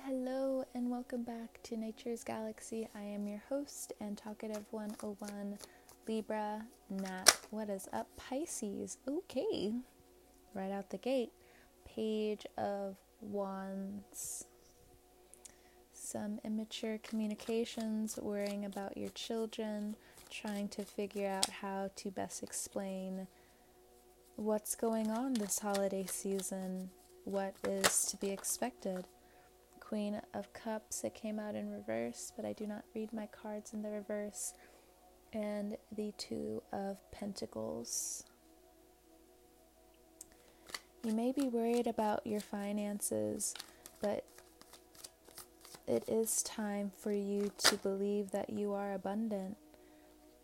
Hello, and welcome back to Nature's Galaxy. I am your host and talkative 101 Libra Nat. What is up, Pisces? Okay, right out the gate. Page of Wands. Some immature communications, worrying about your children, trying to figure out how to best explain what's going on this holiday season, what is to be expected. Queen of Cups, it came out in reverse, but I do not read my cards in the reverse. And the Two of Pentacles. You may be worried about your finances, but it is time for you to believe that you are abundant.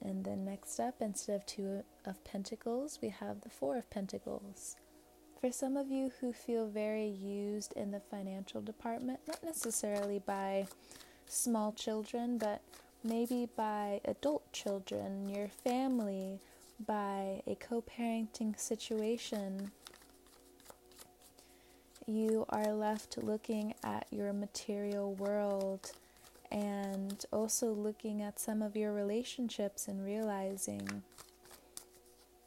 And then next up, instead of Two of Pentacles, we have the Four of Pentacles. For some of you who feel very used in the financial department, not necessarily by small children, but maybe by adult children, your family, by a co parenting situation, you are left looking at your material world and also looking at some of your relationships and realizing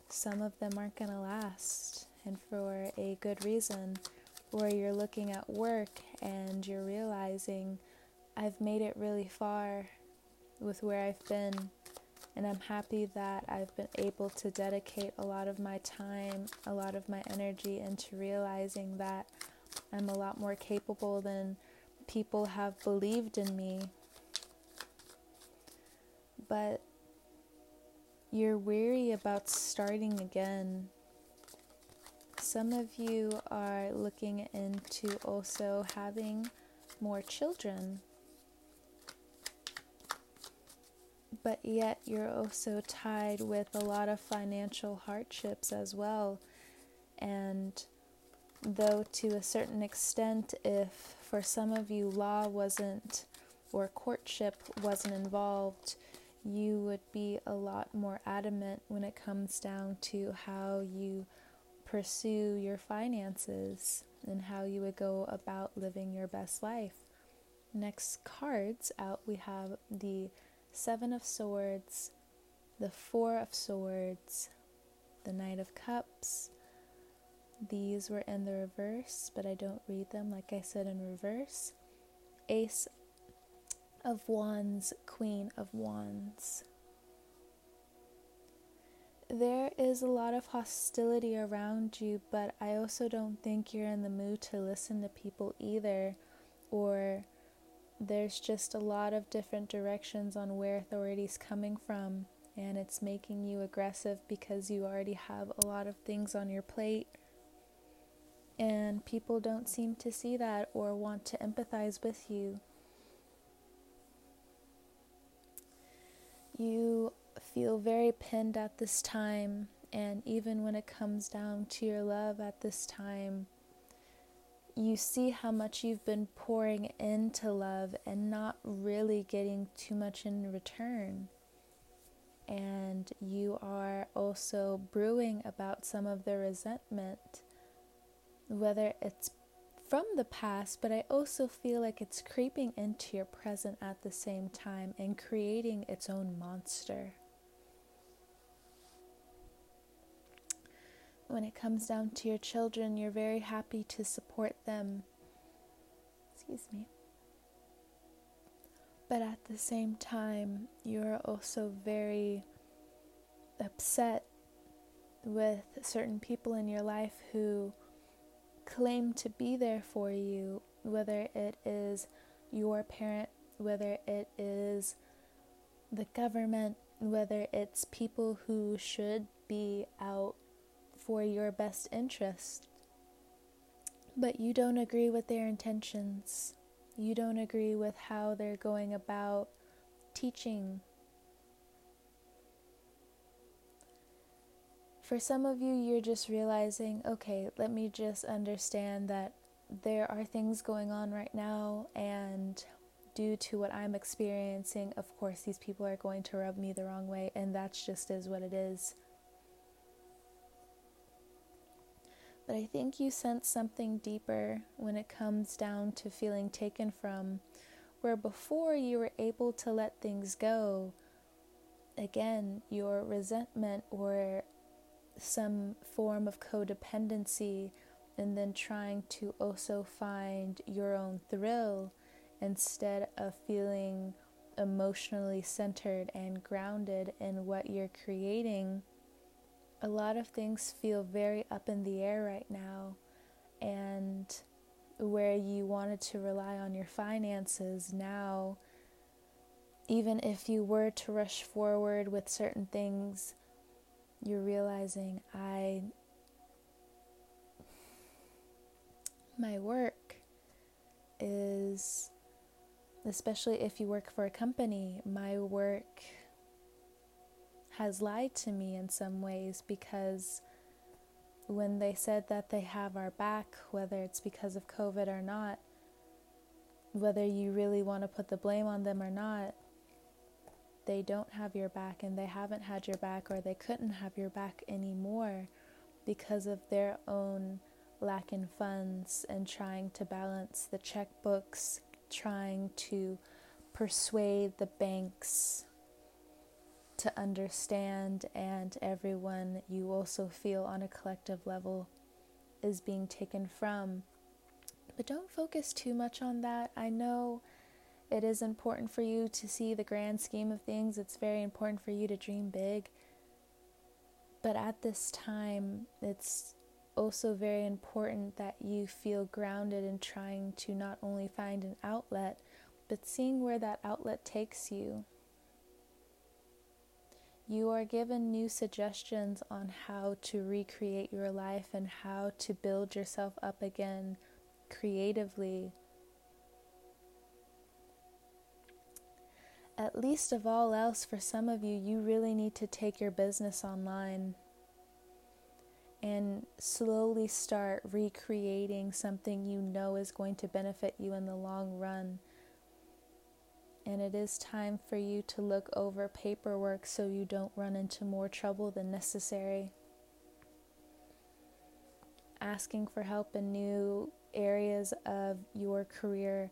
some of them aren't going to last and for a good reason, or you're looking at work and you're realizing I've made it really far with where I've been, and I'm happy that I've been able to dedicate a lot of my time, a lot of my energy into realizing that I'm a lot more capable than people have believed in me. But you're weary about starting again some of you are looking into also having more children, but yet you're also tied with a lot of financial hardships as well. And though, to a certain extent, if for some of you law wasn't or courtship wasn't involved, you would be a lot more adamant when it comes down to how you pursue your finances and how you would go about living your best life. Next cards out, we have the Seven of Swords, the Four of Swords, the Knight of Cups. These were in the reverse, but I don't read them like I said in reverse. Ace of Wands, Queen of Wands there is a lot of hostility around you, but I also don't think you're in the mood to listen to people either, or there's just a lot of different directions on where authority's coming from, and it's making you aggressive because you already have a lot of things on your plate. And people don't seem to see that or want to empathize with you. You feel very pinned at this time, and even when it comes down to your love at this time, you see how much you've been pouring into love and not really getting too much in return. And you are also brewing about some of the resentment, whether it's from the past, but I also feel like it's creeping into your present at the same time and creating its own monster. When it comes down to your children, you're very happy to support them. Excuse me. But at the same time, you're also very upset with certain people in your life who claim to be there for you, whether it is your parent, whether it is the government, whether it's people who should be out for your best interest. But you don't agree with their intentions. You don't agree with how they're going about teaching. For some of you, you're just realizing, okay, let me just understand that there are things going on right now, and due to what I'm experiencing, of course, these people are going to rub me the wrong way, and that's just is what it is. But I think you sense something deeper when it comes down to feeling taken from, where before you were able to let things go. Again, your resentment or some form of codependency, and then trying to also find your own thrill instead of feeling emotionally centered and grounded in what you're creating, a lot of things feel very up in the air right now. And where you wanted to rely on your finances now, even if you were to rush forward with certain things, you're realizing I my work is especially if you work for a company, my work has lied to me in some ways because when they said that they have our back, whether it's because of COVID or not, whether you really want to put the blame on them or not, they don't have your back and they haven't had your back or they couldn't have your back anymore because of their own lack in funds and trying to balance the checkbooks trying to persuade the banks to understand, and everyone you also feel on a collective level is being taken from. But don't focus too much on that. I know it is important for you to see the grand scheme of things, it's very important for you to dream big. But at this time, it's also very important that you feel grounded in trying to not only find an outlet, but seeing where that outlet takes you. You are given new suggestions on how to recreate your life and how to build yourself up again creatively. At least of all else, for some of you, you really need to take your business online and slowly start recreating something you know is going to benefit you in the long run. And it is time for you to look over paperwork so you don't run into more trouble than necessary. Asking for help in new areas of your career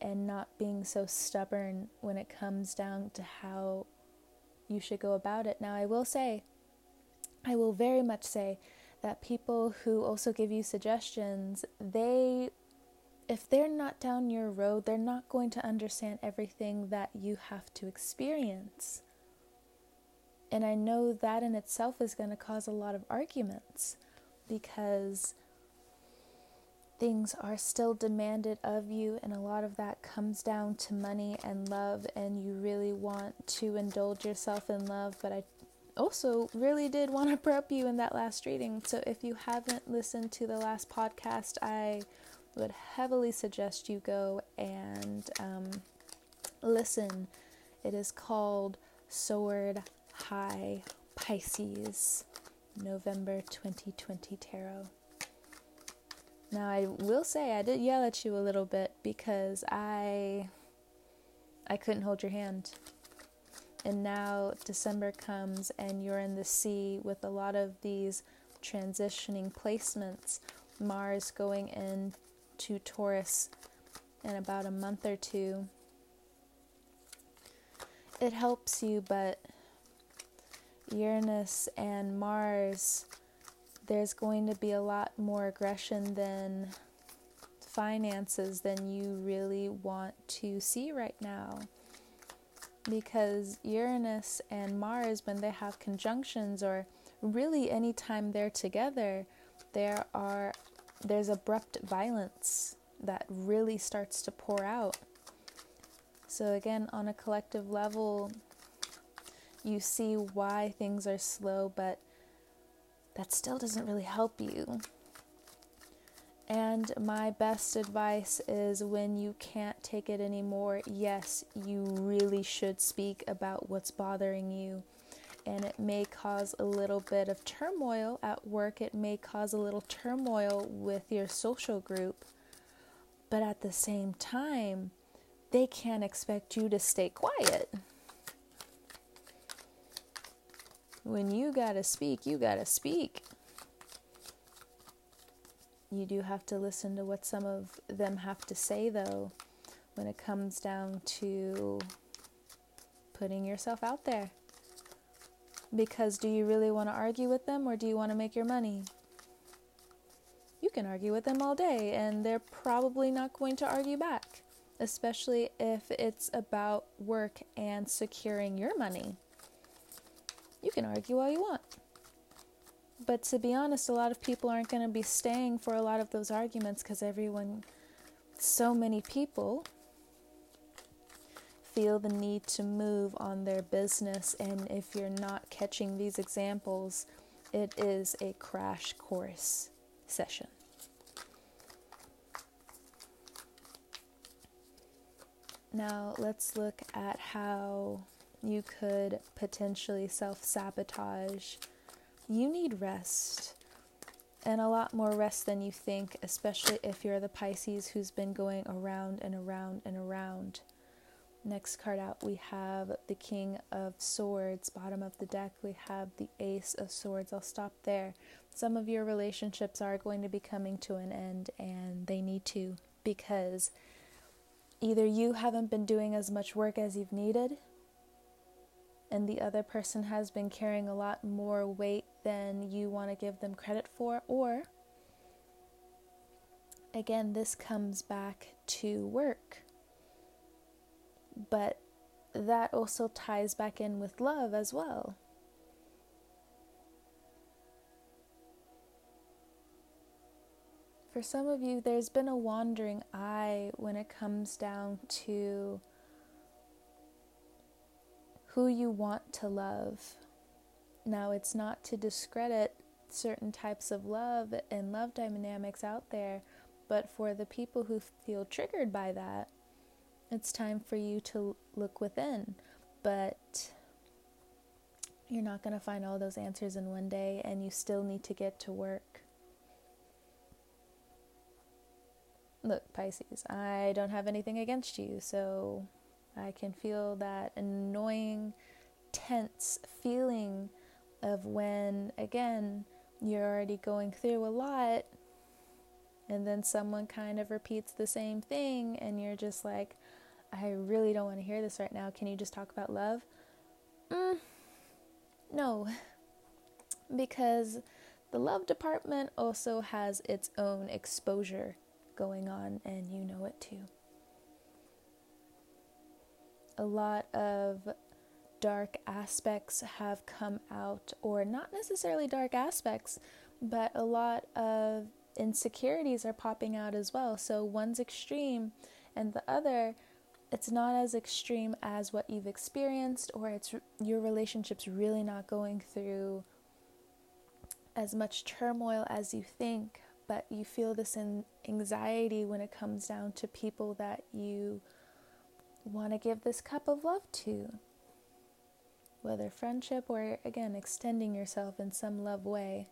and not being so stubborn when it comes down to how you should go about it. Now, I will say, I will very much say that people who also give you suggestions, they if they're not down your road, they're not going to understand everything that you have to experience. And I know that in itself is going to cause a lot of arguments because things are still demanded of you, and a lot of that comes down to money and love, and you really want to indulge yourself in love. But I also really did want to prep you in that last reading. So if you haven't listened to the last podcast, I would heavily suggest you go and um, listen. It is called Sword High Pisces, November 2020 Tarot. Now I will say I did yell at you a little bit because I I couldn't hold your hand and now December comes and you're in the sea with a lot of these transitioning placements. Mars going into Taurus in about a month or two. It helps you, but Uranus and Mars, there's going to be a lot more aggression than finances than you really want to see right now because Uranus and Mars, when they have conjunctions, or really any time they're together, there are there's abrupt violence that really starts to pour out. So again, on a collective level, you see why things are slow, but that still doesn't really help you. And my best advice is when you can't take it anymore, yes, you really should speak about what's bothering you. And it may cause a little bit of turmoil at work, it may cause a little turmoil with your social group. But at the same time, they can't expect you to stay quiet. When you gotta speak, you gotta speak. You do have to listen to what some of them have to say, though, when it comes down to putting yourself out there. Because do you really want to argue with them or do you want to make your money? You can argue with them all day and they're probably not going to argue back, especially if it's about work and securing your money. You can argue all you want. But to be honest, a lot of people aren't going to be staying for a lot of those arguments because everyone, so many people, feel the need to move on their business. And if you're not catching these examples, it is a crash course session. Now, let's look at how you could potentially self sabotage you need rest and a lot more rest than you think, especially if you're the Pisces who's been going around and around and around. Next card out, we have the King of Swords. Bottom of the deck, we have the Ace of Swords. I'll stop there. Some of your relationships are going to be coming to an end, and they need to because either you haven't been doing as much work as you've needed, and the other person has been carrying a lot more weight than you want to give them credit for, or again, this comes back to work. But that also ties back in with love as well. For some of you, there's been a wandering eye when it comes down to who you want to love. Now, it's not to discredit certain types of love and love dynamics out there, but for the people who feel triggered by that, it's time for you to look within. But you're not going to find all those answers in one day, and you still need to get to work. Look, Pisces, I don't have anything against you, so I can feel that annoying, tense feeling of when, again, you're already going through a lot, and then someone kind of repeats the same thing, and you're just like, I really don't want to hear this right now. Can you just talk about love? Mm, no, because the love department also has its own exposure going on, and you know it too a lot of dark aspects have come out, or not necessarily dark aspects, but a lot of insecurities are popping out as well. So one's extreme, and the other, it's not as extreme as what you've experienced, or it's your relationship's really not going through as much turmoil as you think, but you feel this anxiety when it comes down to people that you want to give this cup of love to. Whether friendship or, again, extending yourself in some love way.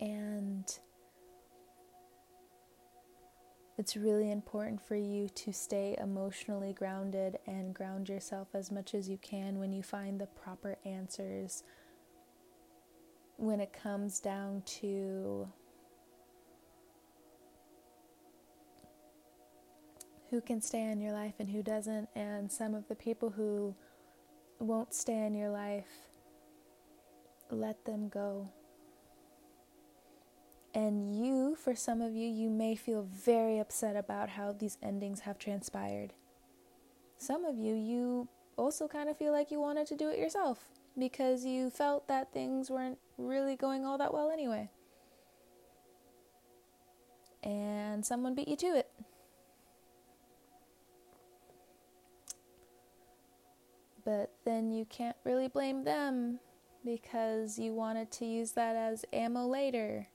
And it's really important for you to stay emotionally grounded and ground yourself as much as you can when you find the proper answers when it comes down to who can stay in your life and who doesn't, and some of the people who won't stay in your life, let them go. And you, for some of you, you may feel very upset about how these endings have transpired. Some of you, you also kind of feel like you wanted to do it yourself because you felt that things weren't really going all that well anyway. And someone beat you to it. But then you can't really blame them because you wanted to use that as ammo later.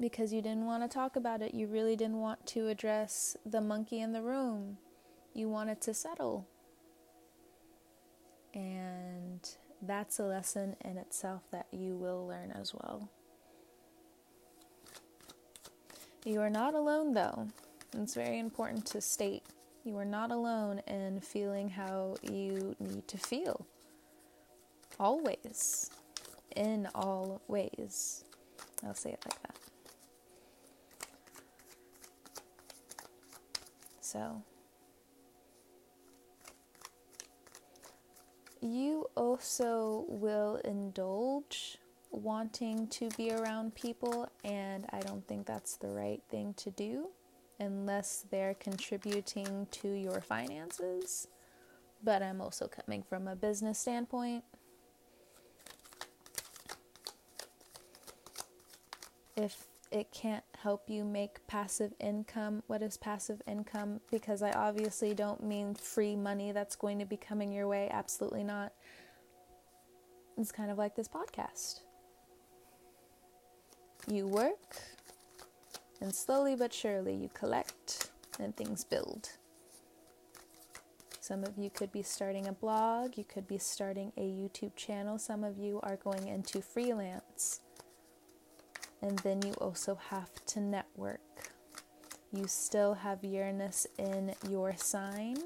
Because you didn't want to talk about it. You really didn't want to address the monkey in the room. You wanted to settle. And that's a lesson in itself that you will learn as well. You are not alone, though. It's very important to state you are not alone in feeling how you need to feel. always, in all ways. I'll say it like that. So, you also will indulge wanting to be around people, and I don't think that's the right thing to do unless they're contributing to your finances. But I'm also coming from a business standpoint. If it can't help you make passive income, what is passive income? Because I obviously don't mean free money that's going to be coming your way. Absolutely not. It's kind of like this podcast. You work, and slowly but surely you collect, and things build. Some of you could be starting a blog, you could be starting a YouTube channel, some of you are going into freelance. And then you also have to network. You still have Uranus in your sign.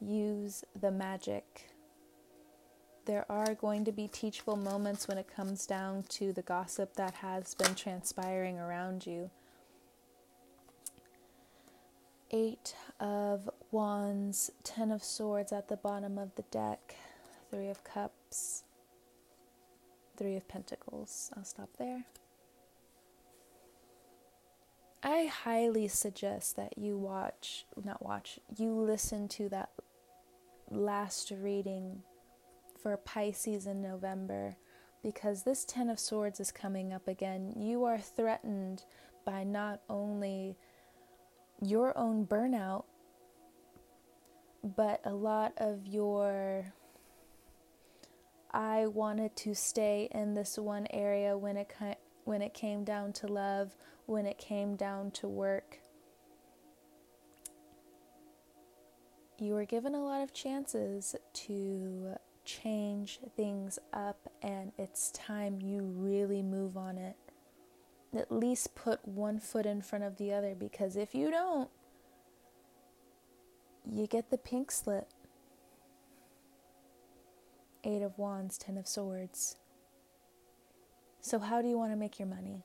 Use the magic there are going to be teachable moments when it comes down to the gossip that has been transpiring around you. Eight of Wands, Ten of Swords at the bottom of the deck, Three of Cups, Three of Pentacles. I'll stop there. I highly suggest that you watch, not watch, you listen to that last reading for Pisces in November because this Ten of Swords is coming up again. You are threatened by not only your own burnout, but a lot of your. I wanted to stay in this one area when it when it came down to love, when it came down to work. You were given a lot of chances to change things up and it's time you really move on it. At least put one foot in front of the other because if you don't, you get the pink slip. Eight of Wands, Ten of Swords. So, how do you want to make your money?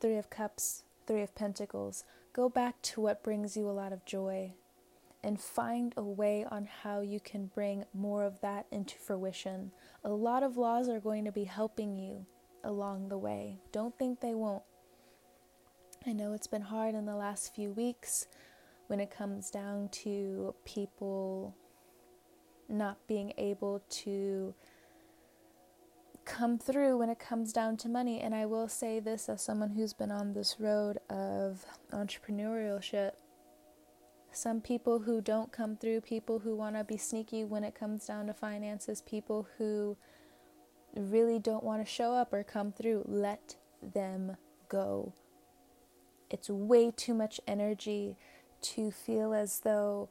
Three of Cups, Three of Pentacles. Go back to what brings you a lot of joy and find a way on how you can bring more of that into fruition. A lot of laws are going to be helping you along the way. Don't think they won't. I know it's been hard in the last few weeks when it comes down to people not being able to come through when it comes down to money. And I will say this as someone who's been on this road of entrepreneurship some people who don't come through, people who want to be sneaky when it comes down to finances, people who really don't want to show up or come through, let them go. It's way too much energy to feel as though,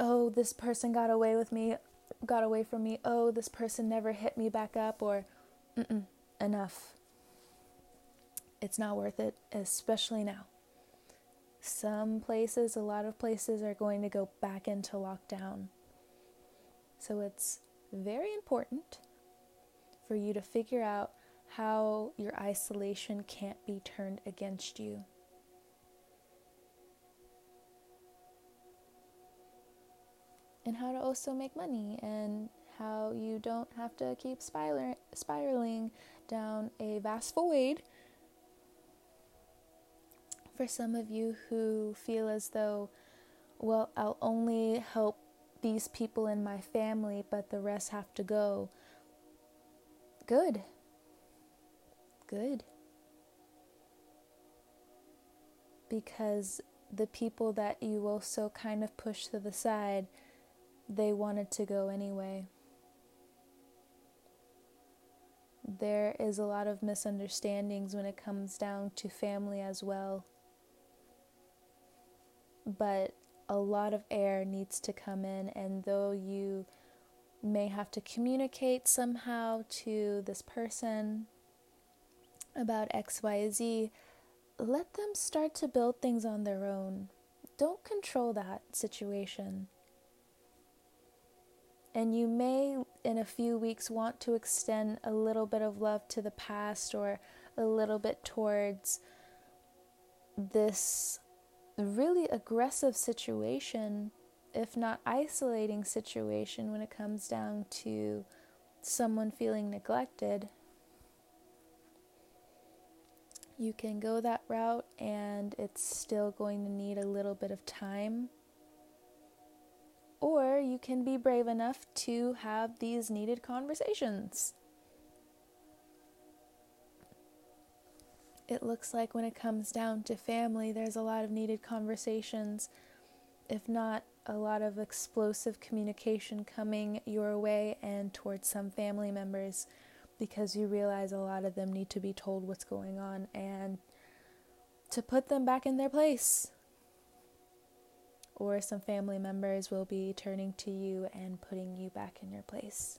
oh, this person got away with me, got away from me, oh, this person never hit me back up, or enough. It's not worth it, especially now. Some places, a lot of places, are going to go back into lockdown. So it's very important for you to figure out how your isolation can't be turned against you. And how to also make money, and how you don't have to keep spiraling down a vast void for some of you who feel as though, well, I'll only help these people in my family, but the rest have to go. Good. Good. Because the people that you also kind of push to the side, they wanted to go anyway. There is a lot of misunderstandings when it comes down to family as well but a lot of air needs to come in, and though you may have to communicate somehow to this person about XYZ, let them start to build things on their own. Don't control that situation. And you may, in a few weeks, want to extend a little bit of love to the past or a little bit towards this really aggressive situation, if not isolating situation, when it comes down to someone feeling neglected. You can go that route, and it's still going to need a little bit of time or you can be brave enough to have these needed conversations. It looks like when it comes down to family, there's a lot of needed conversations, if not a lot of explosive communication coming your way and towards some family members because you realize a lot of them need to be told what's going on and to put them back in their place or some family members will be turning to you and putting you back in your place.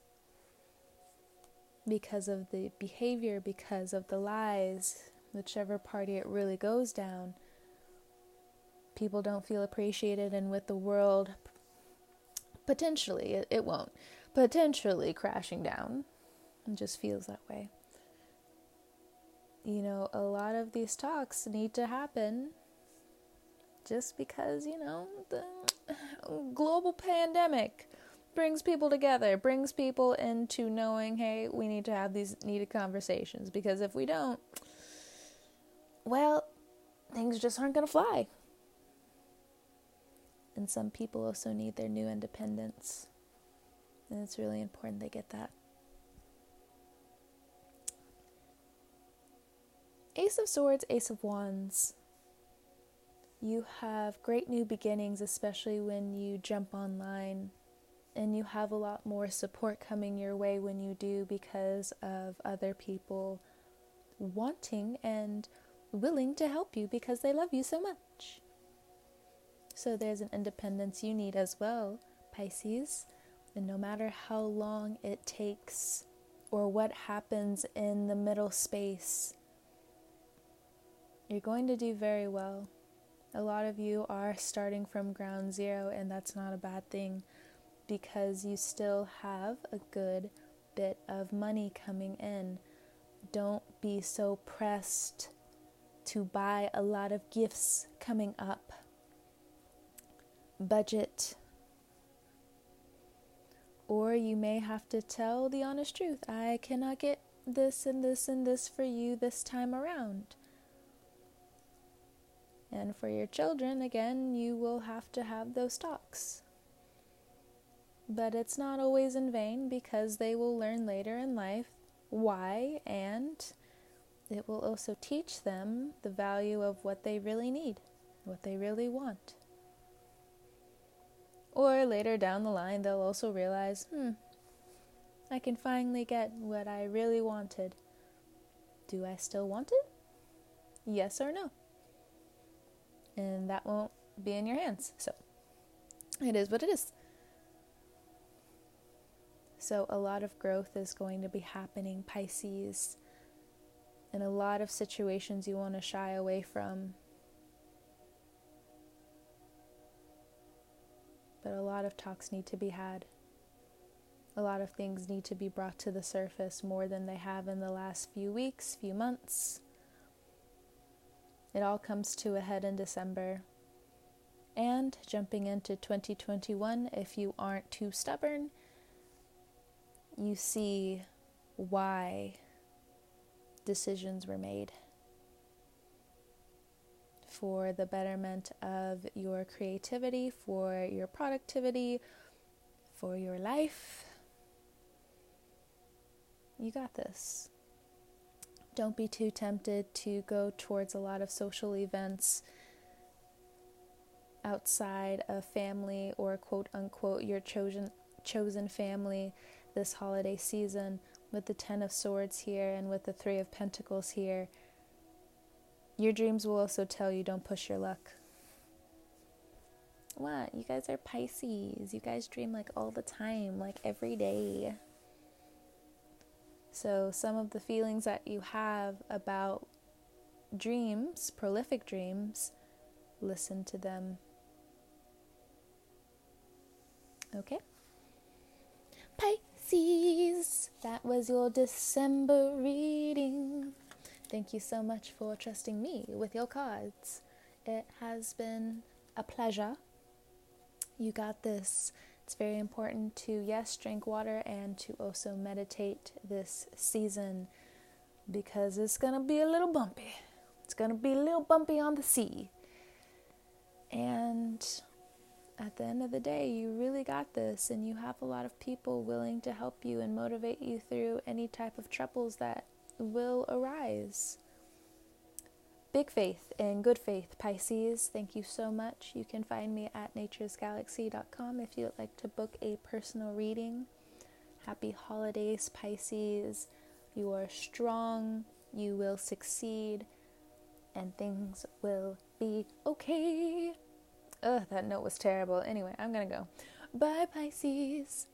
Because of the behavior, because of the lies, whichever party it really goes down, people don't feel appreciated, and with the world potentially, it, it won't, potentially crashing down. It just feels that way. You know, a lot of these talks need to happen just because, you know, the global pandemic brings people together, brings people into knowing, hey, we need to have these needed conversations because if we don't, well, things just aren't going to fly. And some people also need their new independence. And it's really important they get that. Ace of Swords, Ace of Wands you have great new beginnings, especially when you jump online, and you have a lot more support coming your way when you do because of other people wanting and willing to help you because they love you so much. So there's an independence you need as well, Pisces. And no matter how long it takes or what happens in the middle space, you're going to do very well. A lot of you are starting from ground zero, and that's not a bad thing because you still have a good bit of money coming in. Don't be so pressed to buy a lot of gifts coming up. Budget. Or you may have to tell the honest truth I cannot get this and this and this for you this time around. And for your children, again, you will have to have those talks. But it's not always in vain because they will learn later in life why, and it will also teach them the value of what they really need, what they really want. Or later down the line, they'll also realize, hmm, I can finally get what I really wanted. Do I still want it? Yes or no? And that won't be in your hands. So it is what it is. So, a lot of growth is going to be happening, Pisces, and a lot of situations you want to shy away from. But a lot of talks need to be had. A lot of things need to be brought to the surface more than they have in the last few weeks, few months. It all comes to a head in December. And jumping into 2021, if you aren't too stubborn, you see why decisions were made for the betterment of your creativity, for your productivity, for your life. You got this. Don't be too tempted to go towards a lot of social events outside of family or quote unquote your chosen chosen family this holiday season with the 10 of swords here and with the 3 of pentacles here. Your dreams will also tell you don't push your luck. What? You guys are Pisces. You guys dream like all the time, like every day. So, some of the feelings that you have about dreams, prolific dreams, listen to them. Okay? Pisces. That was your December reading. Thank you so much for trusting me with your cards. It has been a pleasure. You got this. It's very important to, yes, drink water and to also meditate this season because it's going to be a little bumpy. It's going to be a little bumpy on the sea. And at the end of the day, you really got this, and you have a lot of people willing to help you and motivate you through any type of troubles that will arise. Big faith and good faith, Pisces. Thank you so much. You can find me at naturesgalaxy.com if you'd like to book a personal reading. Happy holidays, Pisces. You are strong, you will succeed, and things will be okay. Ugh, that note was terrible. Anyway, I'm gonna go. Bye, Pisces.